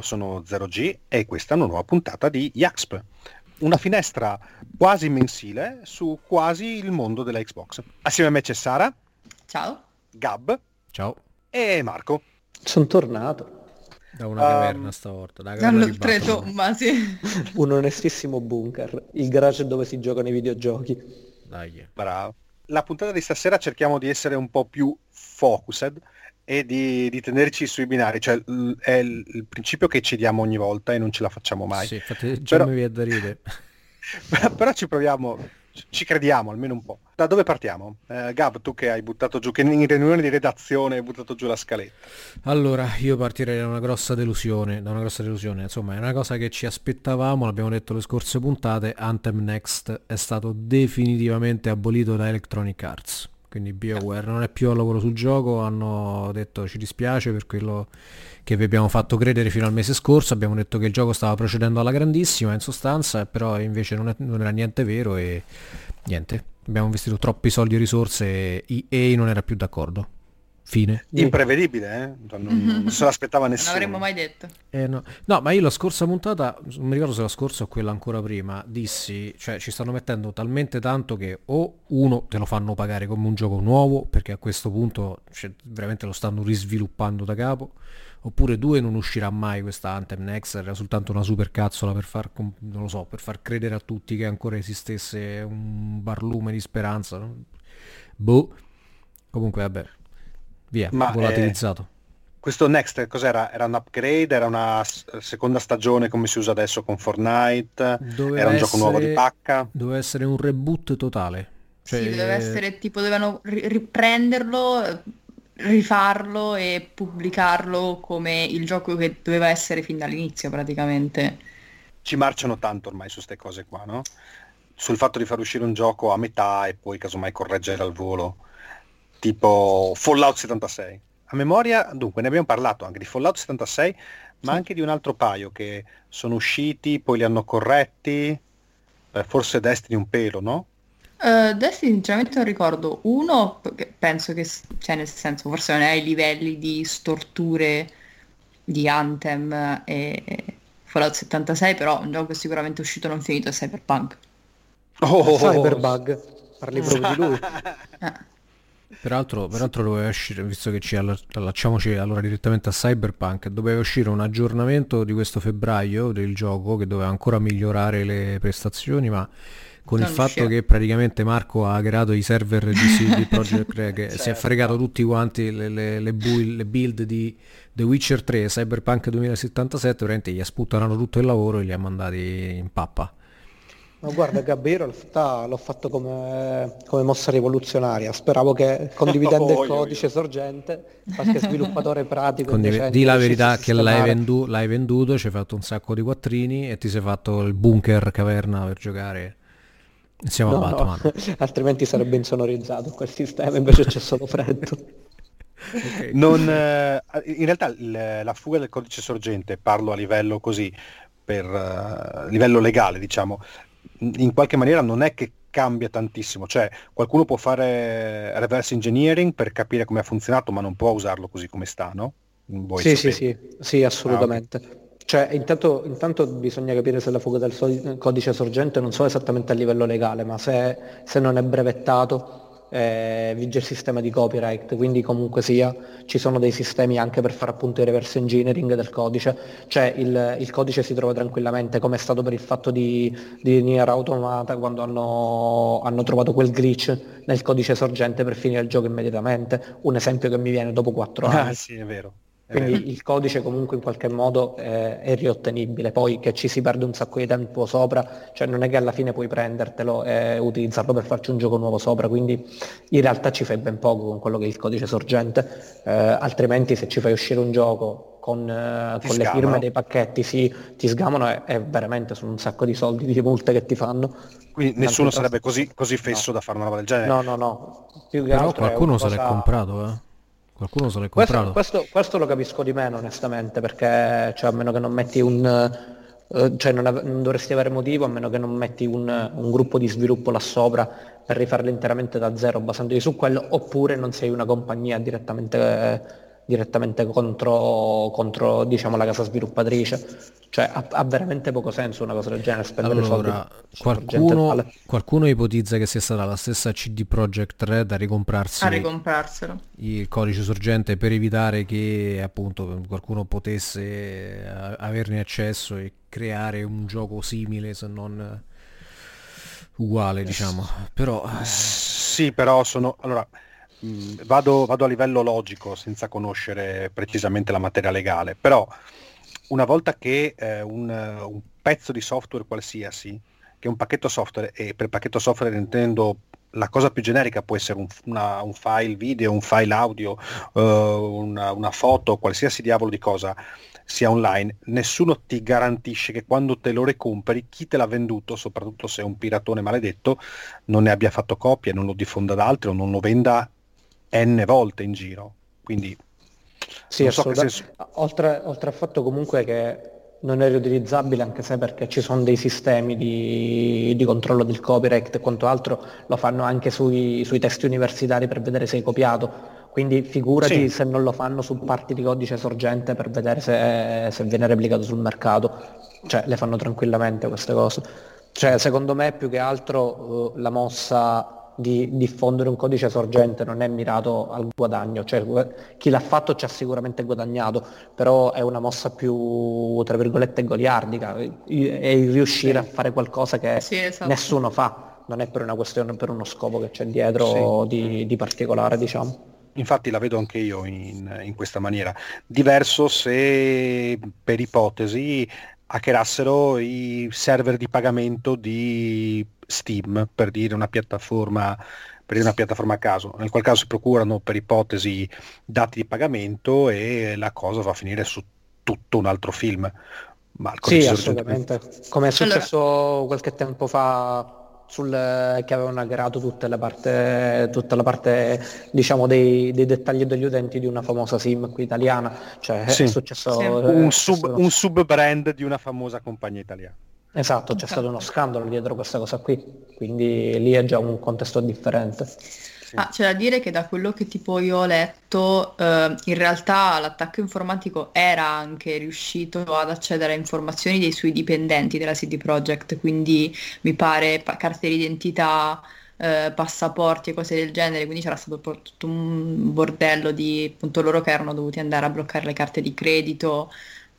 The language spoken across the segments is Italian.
Io sono 0G e questa è una nuova puntata di Yaxp, una finestra quasi mensile su quasi il mondo della Xbox. Assieme a me c'è Sara. Ciao. Gab. Ciao. E Marco. Sono tornato. Da una caverna um, stavolta. Da Dall'oltretomba, sì. Un onestissimo bunker, il garage dove si giocano i videogiochi. Dai. Bravo. La puntata di stasera cerchiamo di essere un po' più focused e di, di, tenerci sui binari, cioè l- è il, il, principio che ci diamo ogni volta e non ce la facciamo mai. Sì, infatti già però, mi viene da ridere. però ci proviamo, ci crediamo almeno un po'. Da dove partiamo? Eh, Gab, tu che hai buttato giù, che in riunione di redazione hai buttato giù la scaletta. Allora, io partirei da una grossa delusione, da una grossa delusione, insomma è una cosa che ci aspettavamo, l'abbiamo detto le scorse puntate, Anthem Next è stato definitivamente abolito da Electronic Arts quindi BioWare non è più al lavoro sul gioco, hanno detto ci dispiace per quello che vi abbiamo fatto credere fino al mese scorso, abbiamo detto che il gioco stava procedendo alla grandissima in sostanza, però invece non, è, non era niente vero e niente, abbiamo investito troppi soldi e risorse e EA non era più d'accordo. Fine. Imprevedibile, eh? non, mm-hmm. non se l'aspettava nessuno. Non avremmo mai detto. Eh, no. no. ma io la scorsa puntata, non mi ricordo se la scorsa o quella ancora prima, dissi, cioè ci stanno mettendo talmente tanto che o uno te lo fanno pagare come un gioco nuovo, perché a questo punto cioè, veramente lo stanno risviluppando da capo, oppure due non uscirà mai questa Anthem Next, era soltanto una super cazzola per far, non lo so, per far credere a tutti che ancora esistesse un barlume di speranza. No? Boh. Comunque vabbè, Via, Ma, volatilizzato. Eh, questo Next cos'era? Era un upgrade? Era una seconda stagione come si usa adesso con Fortnite? Doveva era un essere, gioco nuovo di pacca? Doveva essere un reboot totale. Cioè... Sì, doveva essere tipo, dovevano riprenderlo, rifarlo e pubblicarlo come il gioco che doveva essere fin dall'inizio praticamente. Ci marciano tanto ormai su queste cose qua, no? Sul fatto di far uscire un gioco a metà e poi casomai correggere al volo tipo Fallout 76. A memoria, dunque, ne abbiamo parlato anche di Fallout 76, ma sì. anche di un altro paio che sono usciti, poi li hanno corretti, eh, forse Destiny un pelo, no? Uh, Destiny sinceramente non ricordo. Uno, penso che, cioè nel senso, forse non è ai livelli di storture di Anthem e Fallout 76, però un gioco che sicuramente è uscito non finito è Cyberpunk. Oh, Cyberbug, parli proprio di lui. eh. Peraltro, peraltro doveva uscire, visto che ci allacciamoci allora direttamente a Cyberpunk, doveva uscire un aggiornamento di questo febbraio del gioco che doveva ancora migliorare le prestazioni, ma con non il fatto che praticamente Marco ha creato i server di, di Project Red, che certo. si è certo. fregato tutti quanti le, le, le, build, le, build di The Witcher 3 Cyberpunk 2077, veramente gli sputteranno tutto il lavoro e li ha mandati in pappa. Ma guarda Gabriele l'ho fatto come, come, mossa rivoluzionaria, speravo che condividendo oh, il codice io. sorgente, qualche sviluppatore pratico... Condiv- di la verità che l'hai, vendu- l'hai, venduto, ci hai fatto un sacco di quattrini e ti sei fatto il bunker caverna per giocare insieme no, a Batman. No. altrimenti sarebbe insonorizzato quel sistema, invece c'è solo freddo. okay. non, eh, in realtà la fuga del codice sorgente, parlo a livello così, per uh, livello legale diciamo, in qualche maniera non è che cambia tantissimo, cioè qualcuno può fare reverse engineering per capire come ha funzionato, ma non può usarlo così come sta, no? Sì, sì, sì, sì, assolutamente. Ah, okay. Cioè, intanto, intanto, bisogna capire se la fuga del codice sorgente non so esattamente a livello legale, ma se, se non è brevettato eh, vige il sistema di copyright, quindi comunque sia ci sono dei sistemi anche per fare appunto il reverse engineering del codice, cioè il, il codice si trova tranquillamente come è stato per il fatto di, di Nier Automata quando hanno, hanno trovato quel glitch nel codice sorgente per finire il gioco immediatamente, un esempio che mi viene dopo quattro ah, anni. Ah sì, è vero. Quindi il codice comunque in qualche modo eh, è riottenibile, poi che ci si perde un sacco di tempo sopra, cioè non è che alla fine puoi prendertelo e utilizzarlo per farci un gioco nuovo sopra, quindi in realtà ci fai ben poco con quello che è il codice sorgente, eh, altrimenti se ci fai uscire un gioco con, eh, con le firme dei pacchetti sì, ti sgamano e, e, veramente sono un sacco di soldi di multe che ti fanno. Quindi nessuno sarebbe così, così fesso no. da fare una roba del genere? No, no, no. Più Però qualcuno se l'è comprato, eh? Qualcuno se l'è comprato? Questo, questo, questo, lo capisco di meno onestamente, perché cioè, a meno che non metti un... Eh, cioè non, av- non, dovresti avere motivo a meno che non metti un, un, gruppo di sviluppo là sopra per rifarlo interamente da zero basandoti su quello, oppure non sei una compagnia direttamente direttamente contro, contro diciamo, la casa sviluppatrice. Cioè ha, ha, veramente poco senso una cosa del genere spendere allora, soldi. Qualcuno, qualcuno ipotizza che sia stata la stessa CD Projekt Red a ricomprarsi a ricomparselo. il codice sorgente per evitare che appunto qualcuno potesse eh, averne accesso e creare un gioco simile se non uguale diciamo però eh. sì però sono allora vado, vado a livello logico senza conoscere precisamente la materia legale. Però una volta che eh, un, un, pezzo di software qualsiasi, che è un pacchetto software, e per pacchetto software intendo la cosa più generica può essere un, una, un file video, un file audio, uh, una, una, foto, qualsiasi diavolo di cosa sia online, nessuno ti garantisce che quando te lo recompri chi te l'ha venduto, soprattutto se è un piratone maledetto, non ne abbia fatto copie, non lo diffonda ad altri o non lo venda n volte in giro. Quindi sì, assolutamente. So senso... oltre, oltre al fatto comunque che non è riutilizzabile anche se perché ci sono dei sistemi di, di controllo del copyright e quanto altro lo fanno anche sui, sui, testi universitari per vedere se hai copiato. Quindi figurati sì. se non lo fanno su parti di codice sorgente per vedere se, se viene replicato sul mercato. Cioè le fanno tranquillamente queste cose. Cioè secondo me più che altro uh, la mossa di diffondere un codice sorgente non è mirato al guadagno, cioè chi l'ha fatto ci ha sicuramente guadagnato, però è una mossa più, tra virgolette, goliardica, è riuscire sì. a fare qualcosa che sì, esatto. nessuno fa, non è per una questione, per uno scopo che c'è dietro sì. di, di particolare, diciamo infatti la vedo anche io in, in, questa maniera. Diverso se per ipotesi hackerassero i server di pagamento di Steam, per dire una piattaforma, per dire una piattaforma a caso, nel qual caso si procurano per ipotesi dati di pagamento e la cosa va a finire su tutto un altro film. Ma sì, assolutamente. Come è successo allora... qualche tempo fa sul, che avevano hackerato tutta la parte, tutta la parte diciamo, dei, dei, dettagli degli utenti di una famosa sim qui italiana. Cioè, sì. è successo, sì. un, sub, un sub brand di una famosa compagnia italiana. Esatto, c'è stato uno scandalo dietro questa cosa qui, quindi lì è già un contesto differente. Ah, c'è da dire che da quello che tipo io ho letto, eh, in realtà l'attacco informatico era anche riuscito ad accedere a informazioni dei suoi dipendenti della CD Projekt, quindi mi pare pa- carte d'identità, eh, passaporti e cose del genere, quindi c'era stato tutto un bordello di appunto loro che erano dovuti andare a bloccare le carte di credito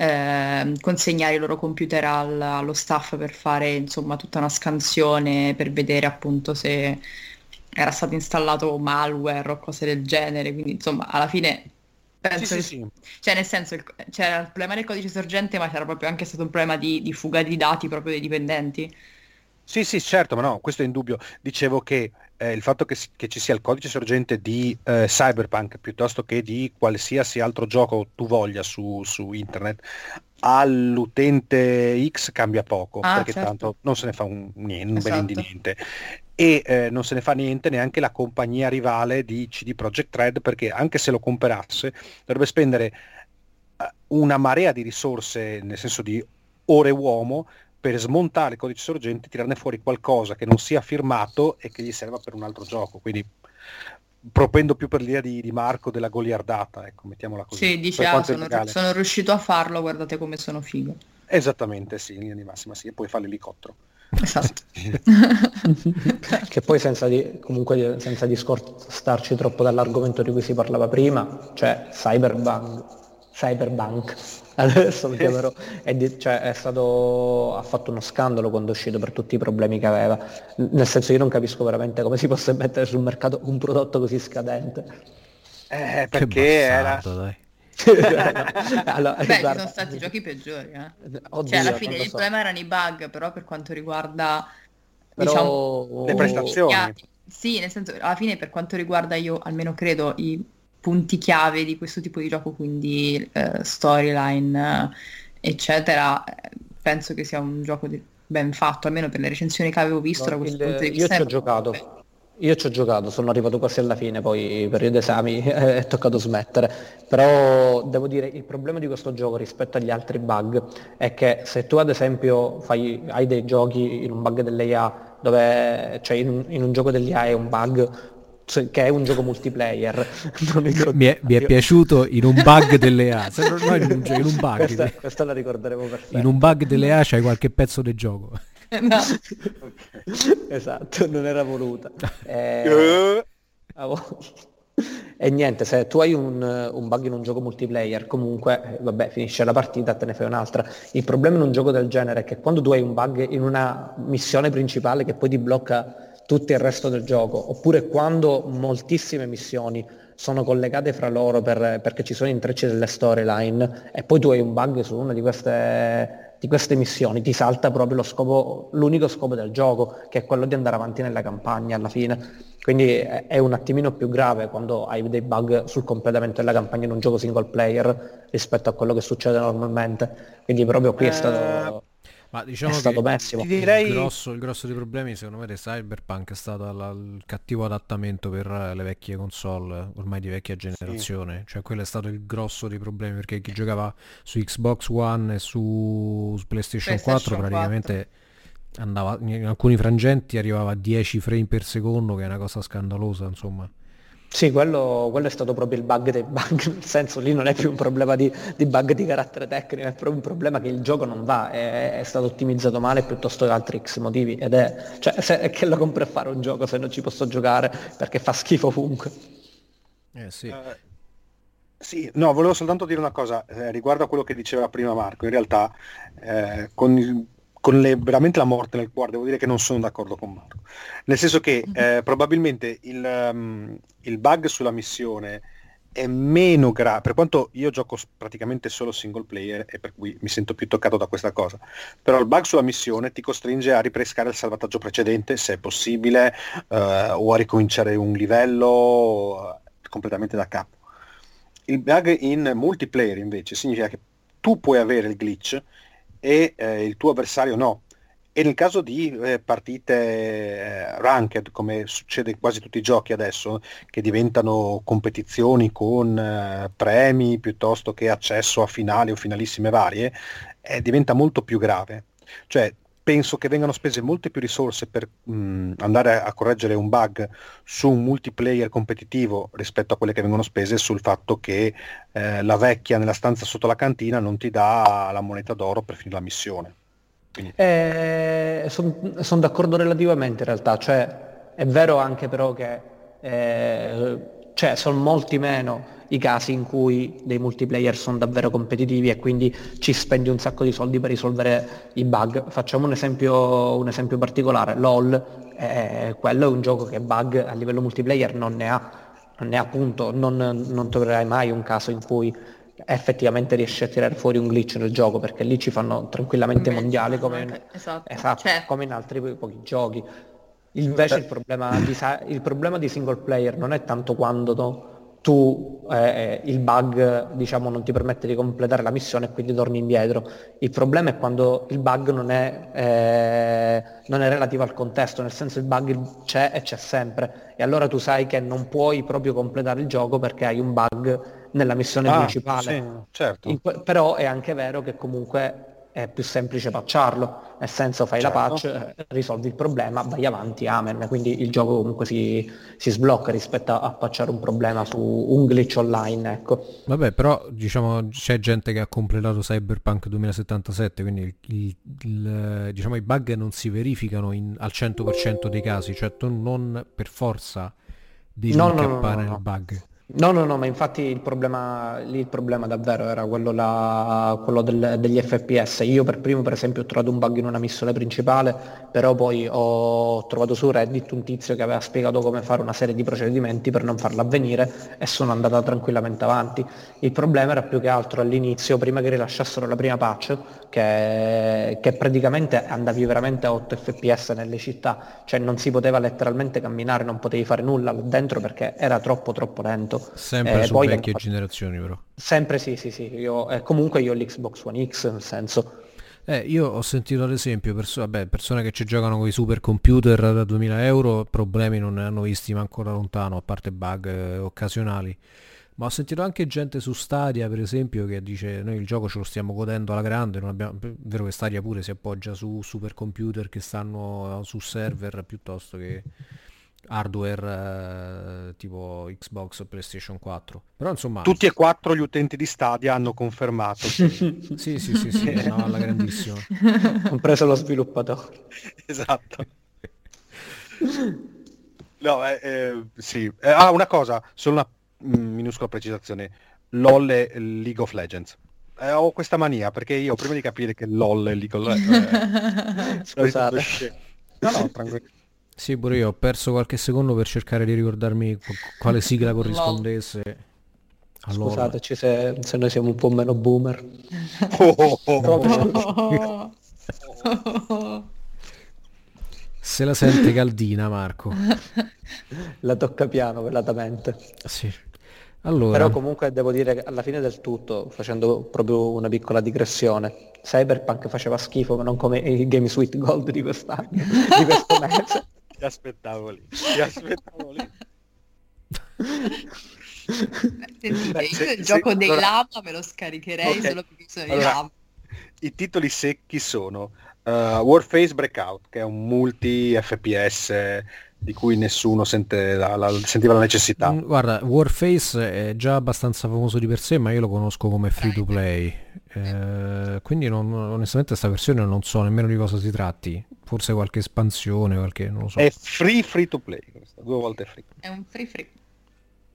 eh, consegnare i loro computer al, allo staff per fare insomma tutta una scansione per vedere appunto se era stato installato malware o cose del genere, quindi insomma alla fine penso sì, che, sì, sì. cioè nel senso c'era il problema del codice sorgente ma c'era proprio anche stato un problema di, di fuga di dati proprio dei dipendenti. Sì, sì, certo, ma no, questo è indubbio. Dicevo che eh, il fatto che, che, ci sia il codice sorgente di eh, Cyberpunk piuttosto che di qualsiasi altro gioco tu voglia su, su internet all'utente X cambia poco ah, perché certo. tanto non se ne fa un, niente, esatto. un di niente e eh, non se ne fa niente neanche la compagnia rivale di CD Projekt Red perché anche se lo comperasse dovrebbe spendere eh, una marea di risorse nel senso di ore uomo per smontare il codice sorgente e tirarne fuori qualcosa che non sia firmato e che gli serva per un altro gioco. Quindi propendo più per l'idea di, di Marco della goliardata, ecco, mettiamola così. Sì, dice, ah, sono, sono, riuscito a farlo, guardate come sono figo. Esattamente, sì, in linea di massima, sì, e poi fa l'elicottero. Esatto. che poi senza di, comunque senza discostarci troppo dall'argomento di cui si parlava prima, cioè Cyberbank, Cyberbank adesso lo chiamerò, è, di, cioè, è stato, ha fatto uno scandalo quando è uscito per tutti i problemi che aveva, nel senso io non capisco veramente come si possa mettere sul mercato un prodotto così scadente. Eh, perché bassato, era... Dai. allora, Beh, guarda... ci sono stati giochi peggiori, eh? Oddio, cioè alla fine il so. problema erano i bug, però per quanto riguarda però... diciamo, le prestazioni. Sì, nel senso, alla fine per quanto riguarda io, almeno credo, i punti chiave di questo tipo di gioco, quindi eh, storyline, eh, eccetera, penso che sia un gioco di, ben fatto, almeno per le recensioni che avevo visto no, da questo il, punto di vista. Io ci ho giocato. Io ci ho giocato, sono arrivato quasi alla fine, poi per gli esami è toccato smettere. Però devo dire, il problema di questo gioco rispetto agli altri bug è che se tu ad esempio fai, hai dei giochi in un bug dell'IA, dove, cioè in, in un gioco dell'IA è un bug che è un gioco multiplayer. mi, è, mi, è, piaciuto in un bug delle A. No, in, un, in un bug. Questa, questa la ricorderemo perfetto. In un bug delle A c'hai qualche pezzo del gioco. No. esatto, non era voluta. Eh, e niente, se tu hai un, un, bug in un gioco multiplayer, comunque, eh, vabbè, finisce la partita, te ne fai un'altra. Il problema in un gioco del genere è che quando tu hai un bug in una missione principale che poi ti blocca tutto il resto del gioco, oppure quando moltissime missioni sono collegate fra loro per, perché ci sono intrecci delle storyline e poi tu hai un bug su una di queste, di queste missioni, ti salta proprio lo scopo, l'unico scopo del gioco, che è quello di andare avanti nella campagna alla fine. Quindi è un attimino più grave quando hai dei bug sul completamento della campagna in un gioco single player rispetto a quello che succede normalmente. Quindi proprio qui è stato... Ma diciamo è stato pessimo. Direi... Il, grosso, il, grosso, dei problemi secondo me di Cyberpunk è stato la, il cattivo adattamento per le vecchie console, ormai di vecchia generazione. Sì. Cioè quello è stato il grosso dei problemi perché chi giocava su Xbox One e su, su PlayStation, PlayStation 4 praticamente 4. andava in alcuni frangenti arrivava a 10 frame per secondo che è una cosa scandalosa insomma. Sì, quello, quello, è stato proprio il bug dei bug, nel senso lì non è più un problema di, di bug di carattere tecnico, è proprio un problema che il gioco non va, è, è stato ottimizzato male piuttosto che altri X motivi ed è, cioè se, che lo compro a fare un gioco se non ci posso giocare perché fa schifo ovunque. Eh sì. Uh, sì, no, volevo soltanto dire una cosa eh, riguardo a quello che diceva prima Marco, in realtà eh, con il con le, veramente la morte nel cuore, devo dire che non sono d'accordo con Marco. Nel senso che mhm. eh, probabilmente il, um, il, bug sulla missione è meno grave, per quanto io gioco praticamente solo single player e per cui mi sento più toccato da questa cosa, però il bug sulla missione ti costringe a ripescare il salvataggio precedente se è possibile uh, o a ricominciare un livello uh, completamente da capo. Il bug in multiplayer invece significa che tu puoi avere il glitch e eh, il tuo avversario no. E nel caso di eh, partite eh, ranked, come succede in quasi tutti i giochi adesso, che diventano competizioni con eh, premi piuttosto che accesso a finali o finalissime varie, eh, diventa molto più grave. Cioè, penso che vengano spese molte più risorse per mh, andare a correggere un bug su un multiplayer competitivo rispetto a quelle che vengono spese sul fatto che eh, la vecchia nella stanza sotto la cantina non ti dà la moneta d'oro per finire la missione. Eh, Sono son d'accordo relativamente in realtà, cioè è vero anche però che eh, cioè, sono molti meno i casi in cui dei multiplayer sono davvero competitivi e quindi ci spendi un sacco di soldi per risolvere i bug. Facciamo un esempio, un esempio particolare, LOL, eh, quello è un gioco che bug a livello multiplayer non ne ha, non ne ha appunto, non, non troverai mai un caso in cui effettivamente riesci a tirare fuori un glitch nel gioco perché lì ci fanno tranquillamente mondiali come, in, esatto. Esatto, cioè. come in altri pochi giochi. Invece il problema, di, il problema di single player non è tanto quando no, tu eh, il bug diciamo, non ti permette di completare la missione e quindi torni indietro. Il problema è quando il bug non è, eh, non è relativo al contesto, nel senso il bug c'è e c'è sempre e allora tu sai che non puoi proprio completare il gioco perché hai un bug nella missione ah, principale. Sì, certo. In, però è anche vero che comunque è più semplice patcharlo, nel senso fai certo. la patch, risolvi il problema, vai avanti, amen, quindi il gioco comunque si, si sblocca rispetto a, a patchare un problema su un glitch online, ecco. Vabbè, però diciamo c'è gente che ha completato Cyberpunk 2077, quindi il, il, il, diciamo, i bug non si verificano in, al 100% dei casi, cioè tu non per forza devi no, incappare no, no, no, nel bug. No, no, no, ma infatti il problema, lì il problema davvero era quello, la, quello del, degli FPS. Io per primo per esempio ho trovato un bug in una missione principale, però poi ho trovato su Reddit un tizio che aveva spiegato come fare una serie di procedimenti per non farla avvenire e sono andata tranquillamente avanti. Il problema era più che altro all'inizio, prima che rilasciassero la prima patch, che, che praticamente andavi veramente a 8 fps nelle città, cioè non si poteva letteralmente camminare, non potevi fare nulla là dentro perché era troppo troppo lento. Sempre eh, su vecchie generazioni però. Sempre sì, sì, sì, io, eh, comunque io ho l'Xbox One X, nel senso... Eh, io ho sentito ad esempio perso- vabbè, persone che ci giocano con i supercomputer da 2000 euro, problemi non ne hanno visti manco da lontano, a parte bug eh, occasionali. Ma ho sentito anche gente su Stadia, per esempio, che dice noi il gioco ce lo stiamo godendo alla grande, non abbiamo... è vero che Stadia pure si appoggia su supercomputer che stanno su server piuttosto che hardware eh, tipo Xbox o PlayStation 4. Però insomma... Tutti e quattro gli utenti di Stadia hanno confermato. sì, sì, sì, sì, no, alla grandissima. Compreso lo sviluppatore. esatto. No, eh, eh, sì. Eh, ah, una cosa, solo una minuscola precisazione. LOL è League of Legends. Eh, ho questa mania perché io prima di capire che LOL è League of Legends... Scusate. No, no, tranquillo. Sì, pure io ho perso qualche secondo per cercare di ricordarmi qu- quale sigla corrispondesse. a LOL. Scusateci se, se noi siamo un po' meno boomer. Oh, oh, oh. Se la sente caldina, Marco. La tocca piano velatamente. Sì. Allora, Però comunque devo dire che alla fine del tutto, facendo proprio una piccola digressione, Cyberpunk faceva schifo, ma non come i Game Suite Gold di quest'anno, di questo mese. Ti aspettavo lì, ti aspettavo lì. Sentite, Beh, io se- il gioco se- dei allora- lama me lo scaricherei Ok. solo perché sono i Allora, lama. I titoli secchi sono uh, Warface Breakout, che è un multi FPS di cui nessuno sente la- la- sentiva la necessità. mm, guarda, Warface è già abbastanza famoso di per sé, ma io lo conosco come free to play. Eh, quindi non- onestamente questa versione non so nemmeno di cosa si tratti. Forse qualche espansione, qualche non lo so. È free free to play, questo, due volte free. È un free free.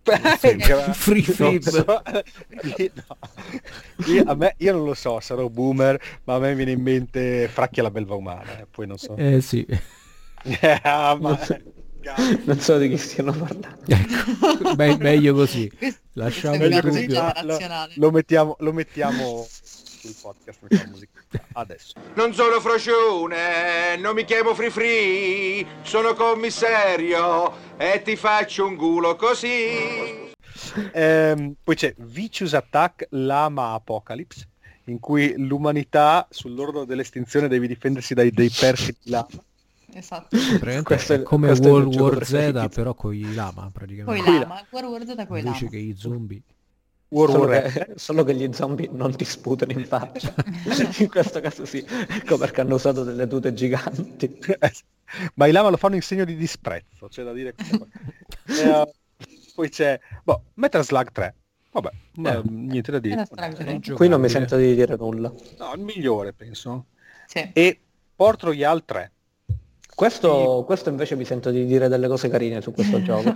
Free flip. so. No. Io- a me- io non lo so, sarò boomer, ma a me viene in mente Fracchia la belva umana, eh, poi non so. Eh sì. Ah, ma- Non so di chi stiano parlando. Ecco, me- meglio così. Lasciamo un così, dubbio lo, lo mettiamo, lo mettiamo sul podcast, mettiamo musica. adesso. Non sono frocione, non mi chiamo Free Free, sono commissario e ti faccio un culo così. Ehm, poi c'è Vicious Attack Lama Apocalypse, in cui l'umanità sull'orlo dell'estinzione deve difendersi dai, dei persi di lama. Esatto. Questo è- è come questo World War Z, però con i lama praticamente. lama, War World da quei Invece lama. che i zombie. World Solo War che, solo che gli zombie non ti sputano in faccia. in questo caso sì. Ecco perché hanno usato delle tute giganti. Ma i lama lo fanno in segno di disprezzo, c'è da dire questa cosa. Eh, poi c'è boh, Metal Slug 3. Vabbè, ma, Eh. niente da dire. Qui non mi sento di dire nulla. No, il migliore, penso. Sì. E Port Royale 3. Questo, questo invece mi sento di dire delle cose carine su questo gioco.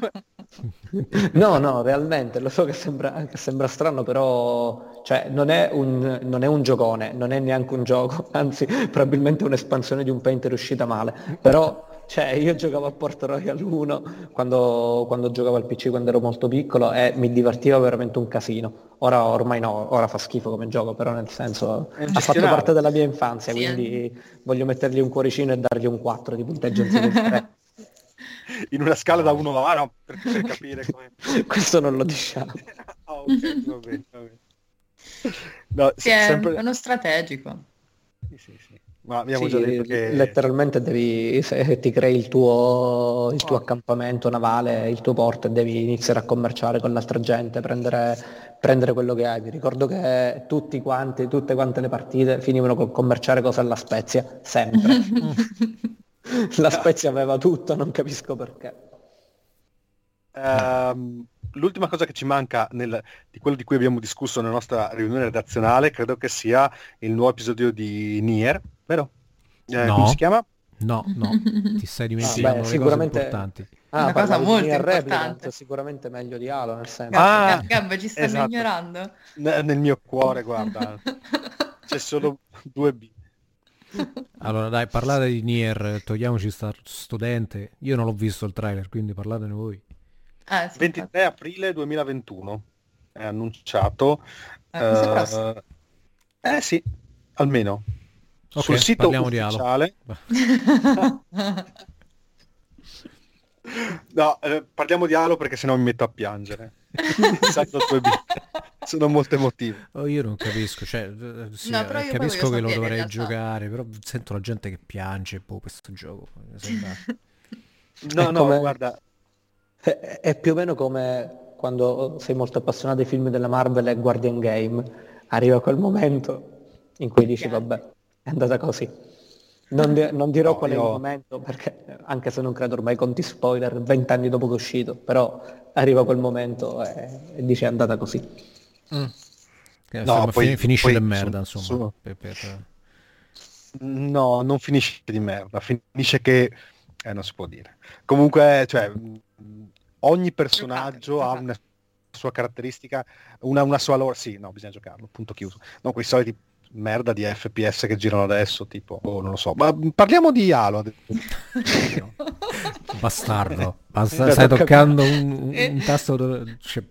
No, no, realmente, lo so che sembra, che sembra strano, però cioè, non, è un, non è un giocone, non è neanche un gioco, anzi probabilmente un'espansione di un painter uscita male. Però cioè, io giocavo a Port Royal 1 quando, quando giocavo al PC quando ero molto piccolo e mi divertiva veramente un casino. Ora ormai no, ora fa schifo come gioco, però nel senso È ha fatto parte della mia infanzia, Sì, quindi voglio mettergli un cuoricino e dargli un 4 di punteggio anziché il 3. In una scala da 1 a 1 per, per capire come... Questo non lo diciamo. Ah, ok, va bene, va bene. No, Sì, se- è sempre... uno strategico. Sì, sì, sì. Ma abbiamo Sì, già detto che... letteralmente devi, se ti crei il tuo, il tuo Oh. accampamento navale, il tuo porto e devi iniziare a commerciare con l'altra gente, prendere, prendere quello che hai. Mi ricordo che tutti quanti, tutte quante le partite finivano col commerciare cose alla Spezia, sempre. La Spezia aveva tutto, non capisco perché. Ehm, l'ultima cosa che ci manca nel- di quello di cui abbiamo discusso nella nostra riunione redazionale credo che sia il nuovo episodio di Nier, vero? Eh, No. Come si chiama? No, no, ti stai dimenticando Ah, beh, sicuramente- cose importanti. Ah, Una cosa molto Nier importante. Replicant, sicuramente meglio di Halo, nel senso. Ah, Gabba, ci stanno esatto. ignorando? Ne- nel mio cuore, guarda, c'è solo due B. Allora dai, parlate di Nier, togliamoci sta studente. Io non l'ho visto il trailer, quindi parlatene voi. Ah, sì, 23 aprile 2021 è annunciato. Eh, sì. Eh, eh sì, almeno. Ok, Sul sito parliamo di Halo. ufficiale. No, eh, parliamo di Halo perché sennò mi metto a piangere. Sono molto emotivo. Oh, io non capisco, cioè, eh, sì, No, eh, capisco che lo dovrei giocare, però sento la gente che piange boh, questo gioco. Sembra... No, È no, come- guarda, È, è più o meno come quando sei molto appassionato ai film della Marvel e guardi un game, arriva quel momento in cui dici vabbè, è andata così. Non, di- non dirò No, qual è io- il momento, perché anche se non credo ormai conti spoiler, vent'anni dopo che è uscito, però arriva quel momento e, e dice è andata così. Eh, No, insomma, poi- fin- finisce poi di merda, su- insomma. su- per- per- No, non finisce di merda, finisce che... Eh, non si può dire. Comunque, cioè, ogni personaggio ha giocate. una sua caratteristica, una, una sua loro... Sì, no, bisogna giocarlo, punto chiuso. No, quei soliti merda di FPS che girano adesso, tipo, oh, non lo so. Ma parliamo di Halo. Bastardo. Basta- Beh, stai tocca- toccando un, un- tasto... dove- cioè,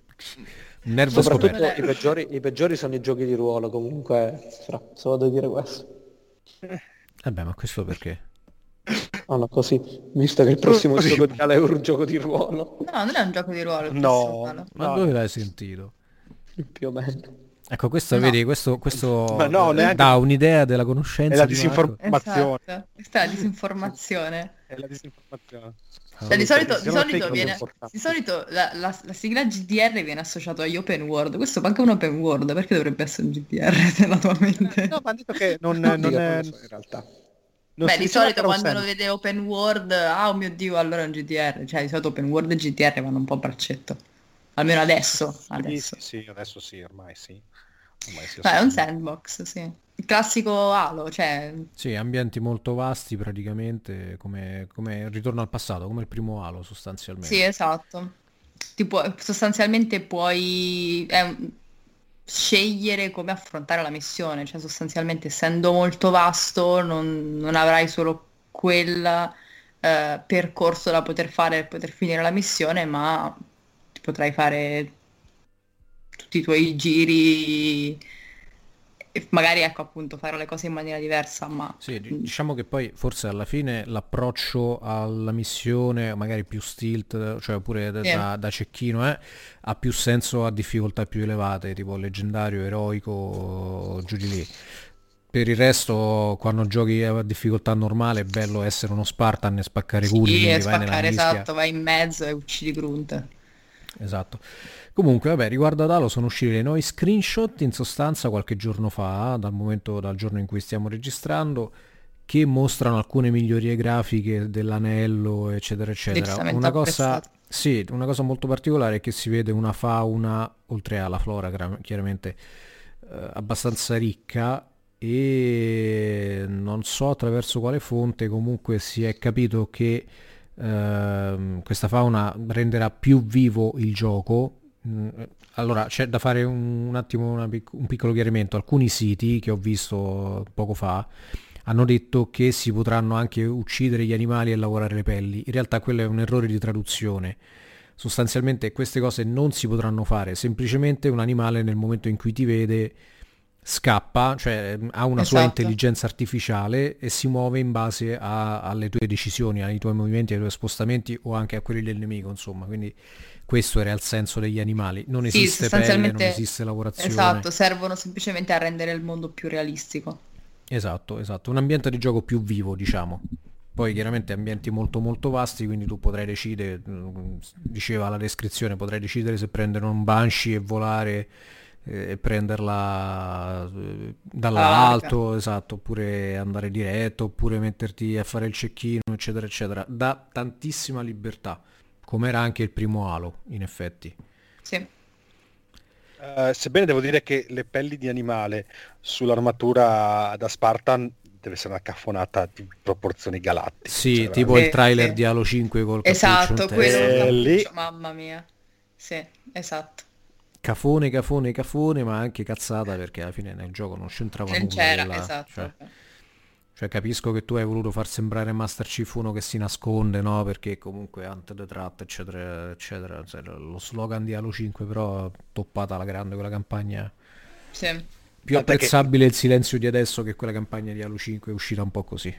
un nervo Soprattutto i peggiori, i peggiori sono i giochi di ruolo, comunque, fra, solo devo dire questo. Vabbè, ma questo perché? No, no, così, visto che il prossimo Così. gioco di Halo è un gioco di ruolo, No, non è un gioco di ruolo. il No. Halo. Ma No. dove l'hai sentito? più o meno. Ecco, questo, No. vedi, questo, questo no, neanche- dà un'idea della conoscenza È la di disinform- Marco. Informazione. Esatto. Questa è la disinformazione. È la disinformazione. Cioè, di solito, di solito viene, di solito la, la- la sigla GDR viene associata agli open world. Questo manca un open world, perché dovrebbe essere un GDR nella tua mente? No, ma hanno detto che non, Non non è... lo in realtà. non Beh, di solito quando lo sandbox. vede open world, ah oh mio dio, allora è un GDR. Cioè, di solito open world e GDR vanno un po' a braccetto. Almeno adesso. Sì, adesso. sì, sì, adesso sì, ormai sì. Ormai sì, Beh, è un sandbox, sì. Il classico Halo, cioè... Sì, ambienti molto vasti praticamente, come, come ritorno al passato, come il primo Halo sostanzialmente. Sì, esatto. Tipo, sostanzialmente puoi un- scegliere come affrontare la missione, cioè sostanzialmente essendo molto vasto non, non avrai solo quel eh, percorso da poter fare per poter finire la missione, ma potrai fare tutti i tuoi giri e magari ecco appunto fare le cose in maniera diversa, ma Sì, di- diciamo che poi forse alla fine l'approccio alla missione, magari più stilt, cioè pure da, Sì. da- cecchino, eh, ha più senso a difficoltà più elevate, tipo leggendario, eroico, giù di lì. Per il resto, quando giochi a difficoltà normale, è bello essere uno Spartan e spaccare culi, sì, vai nella spaccare mischia. esatto, vai in mezzo e uccidi Grunt. Esatto. Comunque, vabbè, riguardo ad Halo sono usciti dei nuovi screenshot in sostanza qualche giorno fa, dal momento, dal giorno in cui stiamo registrando, che mostrano alcune migliorie grafiche dell'anello, eccetera, eccetera. Una cosa, sì, una cosa molto particolare è che si vede una fauna, oltre alla flora chiaramente, eh, abbastanza ricca e non so attraverso quale fonte comunque si è capito che ehm, questa fauna renderà più vivo il gioco. Mm, Allora c'è da fare un, un attimo una un piccolo chiarimento. Alcuni siti che ho visto poco fa hanno detto che si potranno anche uccidere gli animali e lavorare le pelli. In realtà quello è un errore di traduzione. Sostanzialmente queste cose non si potranno fare, semplicemente un animale nel momento in cui ti vede scappa, cioè ha una sua Esatto. intelligenza artificiale e si muove in base a- alle tue decisioni, ai tuoi movimenti, ai tuoi spostamenti o anche a quelli del nemico, insomma. Quindi questo era il senso degli animali. Non Sì, esiste pelle, non sostanzialmente- esiste lavorazione. Esatto, servono semplicemente a rendere il mondo più realistico. Esatto, esatto, un ambiente di gioco più vivo, diciamo. Poi chiaramente ambienti molto molto vasti, quindi tu potrai decidere, mm, diceva la descrizione, potrai decidere se prendere un Banshee e volare e prenderla eh, dall'alto, esatto, oppure andare diretto, oppure metterti a fare il cecchino, eccetera, eccetera. Dà tantissima libertà, come era anche il primo Halo, in effetti. Sì. Eh, sebbene devo dire che le pelli di animale sull'armatura da Spartan deve essere una caffonata di proporzioni galattiche. Sì, cioè, tipo Sì, il trailer sì. di Halo 5 col Esatto, cappuccio in quello. Eh, lì- mamma mia. Sì, esatto. Cafone, cafone, cafone, ma anche cazzata perché alla fine nel gioco non c'entrava Non nulla. c'era, quella- esatto. Cioè, cioè, capisco che tu hai voluto far sembrare Master Chief uno che si nasconde, no? Perché comunque Ante the Trat, eccetera, eccetera. Cioè, lo slogan di Halo 5 però toppata alla grande quella campagna. Sì. Più apprezzabile il silenzio di adesso che quella campagna di Halo 5 è uscita un po' così.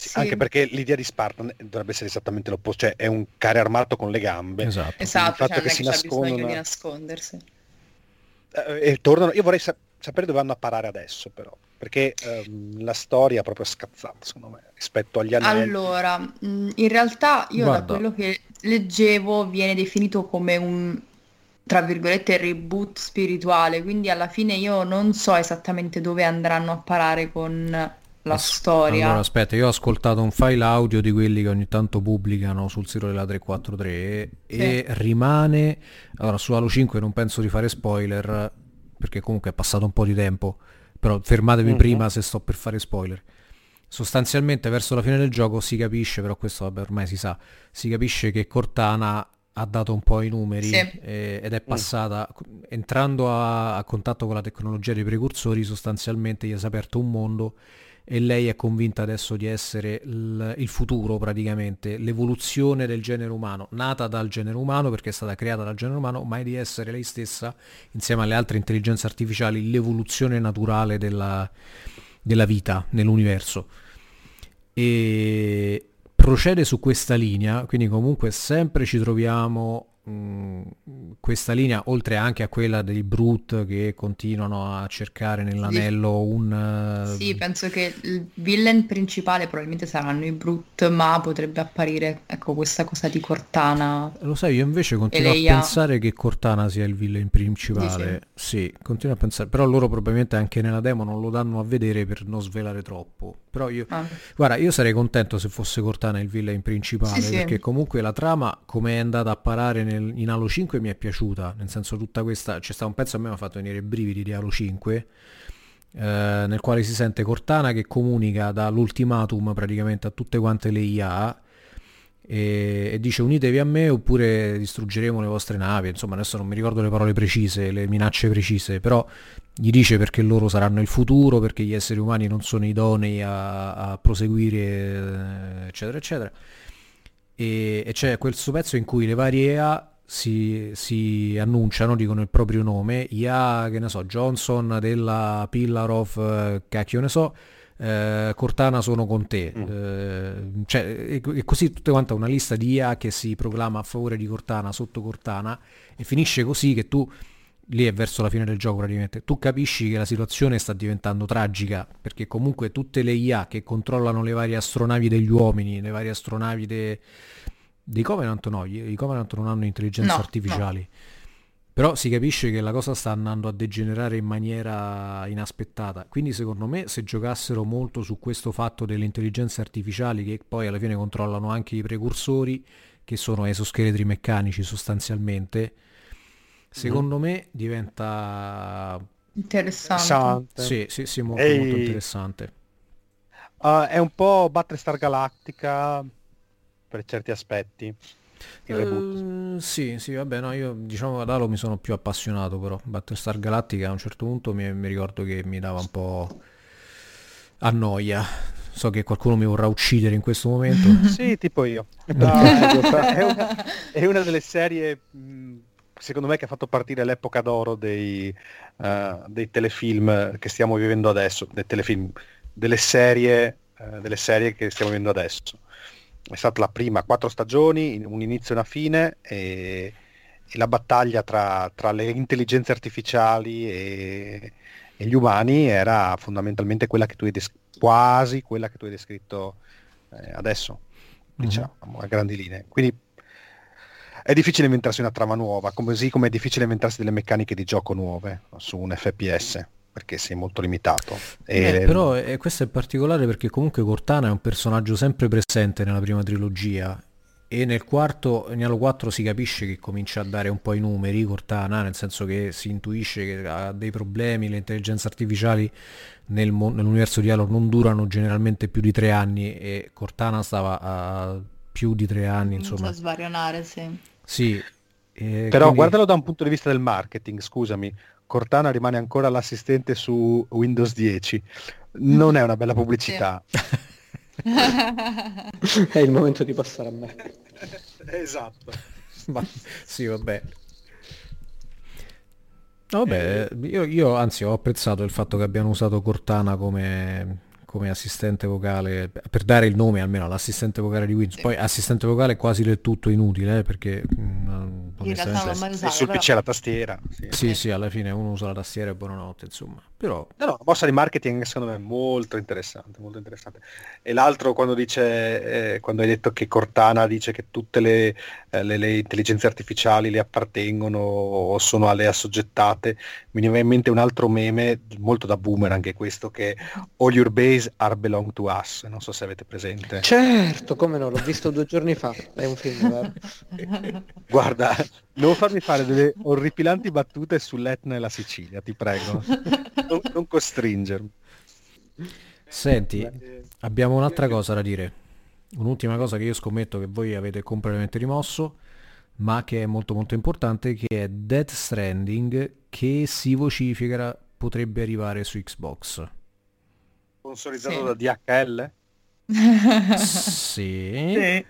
Sì, Sì. Anche perché l'idea di Spartan dovrebbe essere esattamente l'opposto, cioè è un care armato con le gambe. Esatto. Esatto, fatto cioè non che è si nascondono- di nascondersi. Eh, e tornano, io vorrei sa- sapere dove vanno a parare adesso però, perché ehm, la storia è proprio scazzata secondo me rispetto agli anelli. Allora, in realtà io Guarda. da quello che leggevo viene definito come un, tra virgolette, reboot spirituale, quindi alla fine io non so esattamente dove andranno a parare con la storia. Allora aspetta, io ho ascoltato un file audio di quelli che ogni tanto pubblicano sul sito della 343 sì. e rimane... Allora su Halo 5 non penso di fare spoiler perché comunque è passato un po' di tempo, però fermatevi mm-hmm. prima se sto per fare spoiler. Sostanzialmente verso la fine del gioco si capisce, però questo vabbè, ormai si sa, si capisce che Cortana ha dato un po' i numeri sì. eh, ed è mm. passata, mm. entrando a, a, contatto con la tecnologia dei precursori, sostanzialmente gli si è aperto un mondo e lei è convinta adesso di essere il, il, futuro praticamente, l'evoluzione del genere umano, nata dal genere umano perché è stata creata dal genere umano, ma è di essere lei stessa, insieme alle altre intelligenze artificiali, l'evoluzione naturale della, della vita nell'universo. E procede su questa linea, quindi comunque sempre ci troviamo Mm, questa linea, oltre anche a quella dei Brute che continuano a cercare nell'anello sì. un... Uh... Sì, penso che il villain principale probabilmente saranno i Brute, ma potrebbe apparire, ecco, questa cosa di Cortana. Lo sai, io invece continuo a pensare che Cortana sia il villain principale. Sì. sì, continuo a pensare, però loro probabilmente anche nella demo non lo danno a vedere per non svelare troppo. Però io, ah. guarda, io sarei contento se fosse Cortana il villain principale, sì, perché comunque la trama, come è andata a parare nel nel, in Halo 5 mi è piaciuta, nel senso tutta questa, c'è stato un pezzo a me mi ha fatto venire i brividi di Halo 5, eh, nel quale si sente Cortana che comunica dall'ultimatum praticamente a tutte quante le IA e, e, dice unitevi a me oppure distruggeremo le vostre navi, insomma adesso non mi ricordo le parole precise, le minacce precise, però gli dice perché loro saranno il futuro, perché gli esseri umani non sono idonei a, a proseguire, eh, eccetera, eccetera e, e c'è quel suo pezzo in cui le varie EA si, si, annunciano, dicono il proprio nome, IA, che ne so, Johnson della Pillar of, eh, cacchio ne so, eh, Cortana sono con te. Mm. Eh, cioè, e, così tutta quanta una lista di IA che si proclama a favore di Cortana, sotto Cortana, e finisce così che tu lì è verso la fine del gioco praticamente, tu capisci che la situazione sta diventando tragica, perché comunque tutte le IA che controllano le varie astronavi degli uomini, le varie astronavi de... dei Covenant no, i Covenant non hanno intelligenze no, artificiali. No. Però si capisce che la cosa sta andando a degenerare in maniera inaspettata. Quindi secondo me se giocassero molto su questo fatto delle intelligenze artificiali che poi alla fine controllano anche i precursori, che sono esoscheletri meccanici sostanzialmente, secondo mm. me diventa interessante. Sì, sì, sì, molto, Ehi. molto interessante. Uh, è un po' Battlestar Galactica per certi aspetti. Uh, sì, sì, vabbè, no, io diciamo ad Halo mi sono più appassionato però. Battlestar Galactica a un certo punto mi, mi ricordo che mi dava un po' a noia. So che qualcuno mi vorrà uccidere in questo momento. sì, tipo io. No, è, una, è, una, delle serie mh, secondo me che ha fatto partire l'epoca d'oro dei, uh, dei telefilm che stiamo vivendo adesso, dei telefilm, delle serie, uh, delle serie che stiamo vivendo adesso. È stata la prima, quattro stagioni, un inizio e una fine e, e la battaglia tra, tra, le intelligenze artificiali e, e, gli umani era fondamentalmente quella che tu hai descritto, quasi quella che tu hai descritto eh, adesso, diciamo, mm-hmm. a grandi linee. Quindi è difficile inventarsi una trama nuova, così come è difficile inventarsi delle meccaniche di gioco nuove su un FPS perché sei molto limitato. E... Eh, però eh, questo è particolare perché comunque Cortana è un personaggio sempre presente nella prima trilogia e nel quarto, Halo 4 si capisce che comincia a dare un po' i numeri Cortana, nel senso che si intuisce che ha dei problemi, le intelligenze artificiali nel mo- nell'universo di Halo non durano generalmente più di tre anni e Cortana stava a più di tre anni, insomma. a svarionare, sì. Sì. Eh, Però quindi... guardalo da un punto di vista del marketing, scusami. Cortana rimane ancora l'assistente su Windows 10. Non è una bella pubblicità. è il momento di passare a me. esatto. Ma, sì, vabbè. vabbè, io, io, anzi ho apprezzato il fatto che abbiano usato Cortana come come assistente vocale, per dare il nome almeno all'assistente vocale di Windows. Poi assistente vocale è quasi del tutto inutile, eh, perché mh, mm, In realtà non l'ho mai Se usato, sul però- PC la tastiera. Sì. Sì, sì, alla fine uno usa la tastiera e buonanotte, insomma. Però No, no, una mossa di marketing secondo me molto interessante, molto interessante. E l'altro quando dice, eh, quando hai detto che Cortana dice che tutte le, eh, le- le intelligenze artificiali le appartengono o sono alle assoggettate, mi viene in mente un altro meme molto da boomer anche questo che è All your base are belong to us, non so se avete presente. Certo, come no, l'ho visto due giorni fa. È un film? Guarda, non farmi fare delle orripilanti battute sull'Etna e la Sicilia, ti prego. Non, non costringermi. Senti, abbiamo un'altra cosa da dire. Un'ultima cosa che io scommetto che voi avete completamente rimosso, ma che è molto molto importante, che è Death Stranding, che si vocifera potrebbe arrivare su Xbox. Sponsorizzato Sì. da DHL? Sì.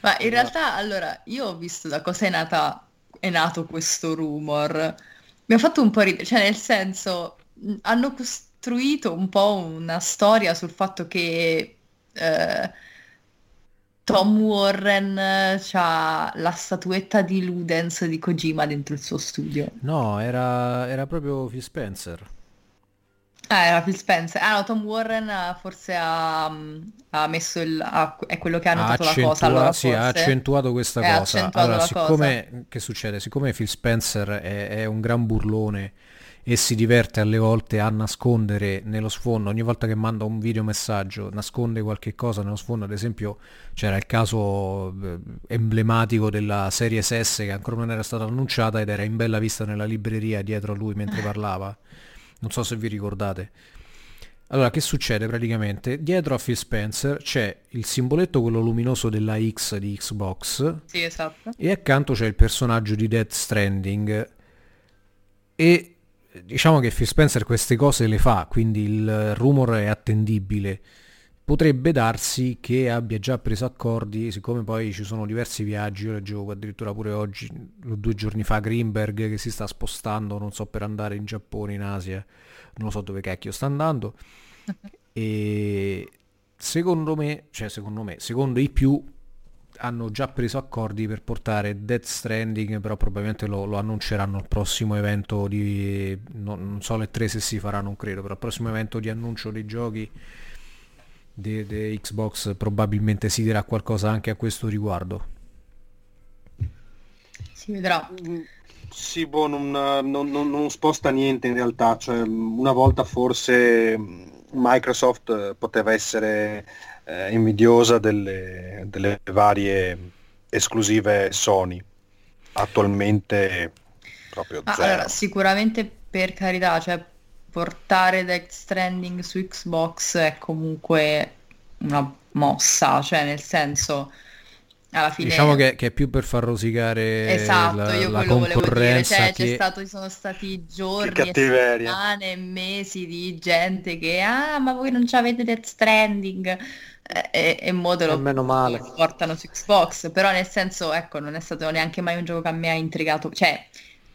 Ma in realtà, allora, io ho visto da cosa è nata, è nato questo rumor. Mi ha fatto un po' ridere, cioè nel senso, hanno costruito un po' una storia sul fatto che eh, Tom Warren ha la statuetta di Ludens di Kojima dentro il suo studio. No, era, era proprio Phil Spencer. Ah, era Phil Spencer. Ah, no, Tom Warren ha- forse ha, mh, ha messo il... ha- è quello che ha Ha notato la cosa, allora sì, ha forse. accentuato questa Eh, ha cosa. accentuato Allora, siccome, che succede? Siccome Phil Spencer è, è un gran burlone e si diverte alle volte a nascondere nello sfondo, ogni volta che manda un videomessaggio, nasconde qualche cosa nello sfondo, ad esempio c'era il caso eh, emblematico della serie SS che ancora non era stata annunciata ed era in bella vista nella libreria dietro a lui mentre parlava. Non so se vi ricordate. Allora, che succede praticamente? Dietro a Phil Spencer c'è il simboletto, quello luminoso della X di Xbox, Sì, esatto. e accanto c'è il personaggio di Death Stranding. E diciamo che Phil Spencer queste cose le fa, quindi il rumor è attendibile. Potrebbe darsi che abbia già preso accordi, siccome poi ci sono diversi viaggi, io leggevo addirittura pure oggi, due giorni fa, Greenberg che si sta spostando, non so, per andare in Giappone, in Asia, non so dove cacchio sta andando. E secondo me, cioè secondo me, secondo i più hanno già preso accordi per portare Death Stranding, però probabilmente lo, lo annunceranno al prossimo evento di... non, non so le tre se si farà, non credo, però al prossimo evento di annuncio dei giochi di di Xbox probabilmente si dirà qualcosa anche a questo riguardo. Si vedrà. Sì, boh, non, non- non- non sposta niente in realtà, cioè, una volta forse Microsoft poteva essere eh, invidiosa delle, delle varie esclusive Sony, attualmente proprio Ah, zero. allora, sicuramente per carità, cioè portare Death Stranding su Xbox è comunque una mossa, cioè nel senso alla fine Diciamo che, che è più per far rosicare Esatto, la, io la quello volevo dire, concorrenza cioè c'è che... stato, ci sono stati giorni e settimane e mesi di gente che ah ma voi non avete Death Stranding e, e mo te lo E meno male. portano su Xbox, però nel senso ecco non è stato neanche mai un gioco che a me ha intrigato, cioè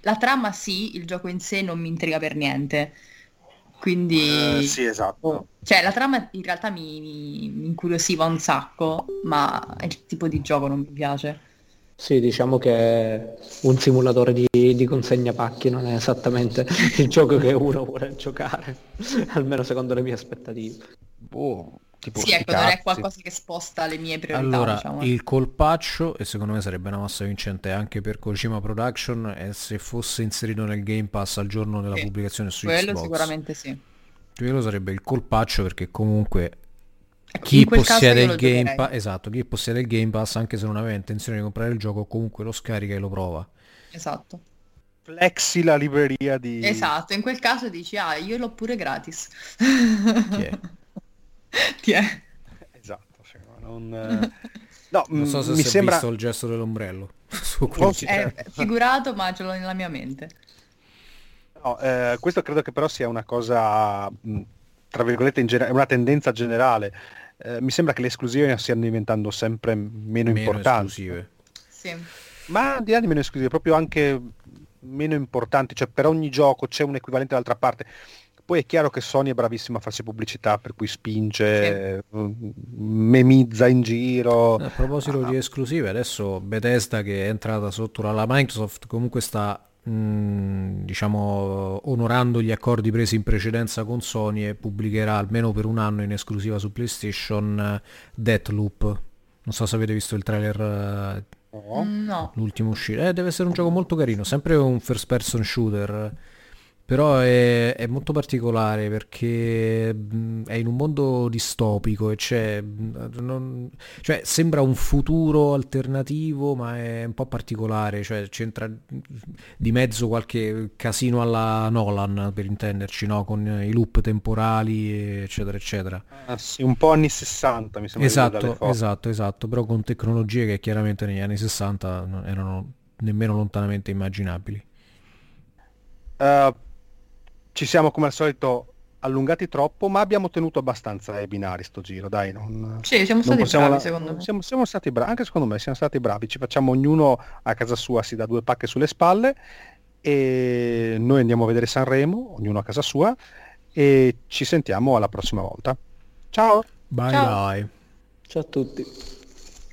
la trama sì, il gioco in sé non mi intriga per niente, quindi Eh, sì, esatto. cioè la trama in realtà mi, mi- incuriosiva un sacco, ma il tipo di gioco non mi piace. Sì, diciamo che è un simulatore di, di consegna pacchi, non è esattamente il gioco che uno vuole giocare, almeno secondo le mie aspettative. Boh, tipo Sì, ecco, non è qualcosa che sposta le mie priorità, Allora, diciamo. il colpaccio, e secondo me sarebbe una mossa vincente anche per Kojima Production, è se fosse inserito nel Game Pass al giorno della Sì, pubblicazione su Quello Xbox. sicuramente sì. Quello sarebbe il colpaccio perché comunque Ecco, chi possiede il Game. Pass, esatto, chi possiede il Game Pass anche se non aveva intenzione di comprare il gioco, comunque lo scarica e lo prova. Esatto. Flexi la libreria di... Esatto, in quel caso dici, ah, io l'ho pure gratis. Chi è? Ti è? Esatto, ma non... eh, No, Non so se mi si è sembra... visto il gesto dell'ombrello. su Oh. È figurato, ma ce l'ho nella mia mente. No, eh, questo credo che però sia una cosa, mh, tra virgolette, in gene- è una tendenza generale. Eh, mi sembra che le esclusive stiano diventando sempre meno, meno importanti. esclusive. Sì. Ma al di là di meno esclusive, proprio anche meno importanti, cioè per ogni gioco c'è un equivalente dall'altra parte. Poi è chiaro che Sony è bravissima a farsi pubblicità, per cui spinge, sì. Mm, memizza in giro. A proposito ah. di esclusive, adesso Bethesda che è entrata sotto la Microsoft comunque sta mh, mm, diciamo onorando gli accordi presi in precedenza con Sony e pubblicherà almeno per un anno in esclusiva su PlayStation Deathloop. Non so se avete visto il trailer No. L'ultimo uscito. Eh, deve essere un gioco molto carino, sempre un first person shooter. Però è, è, molto particolare perché è in un mondo distopico e c'è... Non, cioè, sembra un futuro alternativo ma è un po' particolare, cioè c'entra di mezzo qualche casino alla Nolan per intenderci, no? con i loop temporali eccetera eccetera. Ah, sì, un po' anni 60 mi sembra. Esatto, esatto, esatto, però con tecnologie che chiaramente negli anni 60 non erano nemmeno lontanamente immaginabili. Uh, ci siamo come al solito allungati troppo, ma abbiamo tenuto abbastanza ai binari sto giro, dai. Non, sì, siamo stati bravi la... secondo me. Siamo, siamo, stati bravi, anche secondo me siamo stati bravi, ci facciamo ognuno a casa sua, si dà due pacche sulle spalle e noi andiamo a vedere Sanremo, ognuno a casa sua e ci sentiamo alla prossima volta. Ciao! Bye Ciao. bye! Ciao a tutti!